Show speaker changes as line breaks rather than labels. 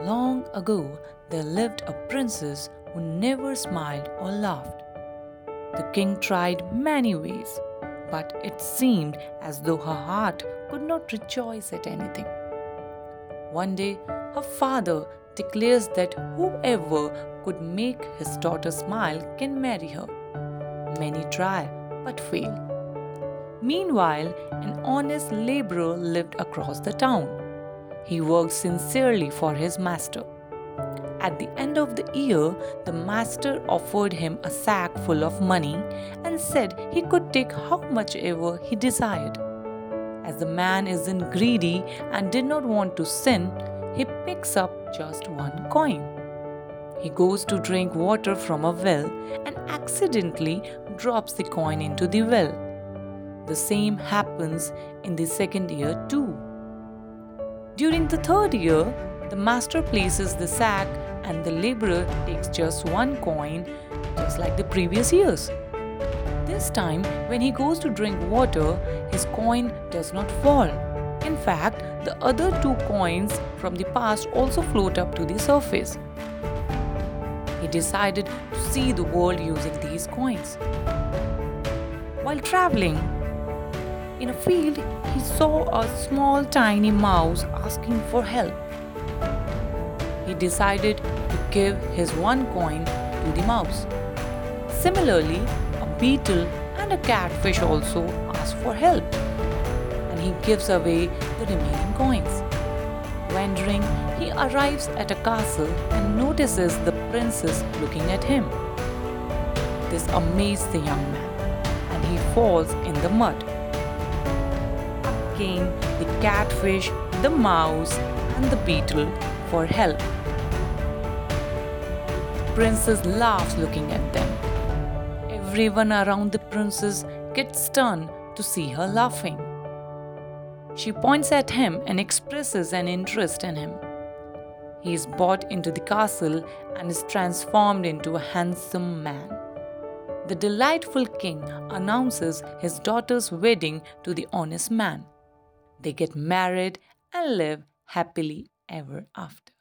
Long ago, there lived a princess who never smiled or laughed. The king tried many ways, but it seemed as though her heart could not rejoice at anything. One day, her father declares that whoever could make his daughter smile can marry her. Many try but fail. Meanwhile, an honest laborer lived across the town. He worked sincerely for his master. At the end of the year, the master offered him a sack full of money and said he could take how much ever he desired. As the man isn't greedy and did not want to sin, he picks up just one coin. He goes to drink water from a well and accidentally drops the coin into the well. The same happens in the second year too. During the third year, the master places the sack and the laborer takes just one coin, just like the previous years. This time, when he goes to drink water, his coin does not fall. In fact, the other two coins from the past also float up to the surface. He decided to see the world using these coins. While traveling, in a field, he saw a small tiny mouse asking for help. He decided to give his one coin to the mouse. Similarly, a beetle and a catfish also ask for help, and he gives away the remaining coins. Wandering, he arrives at a castle and notices the princess looking at him. This amazed the young man, and he falls in the mud the catfish, the mouse, and the beetle for help. The princess laughs looking at them. Everyone around the princess gets stunned to see her laughing. She points at him and expresses an interest in him. He is brought into the castle and is transformed into a handsome man. The delightful king announces his daughter's wedding to the honest man. They get married and live happily ever after.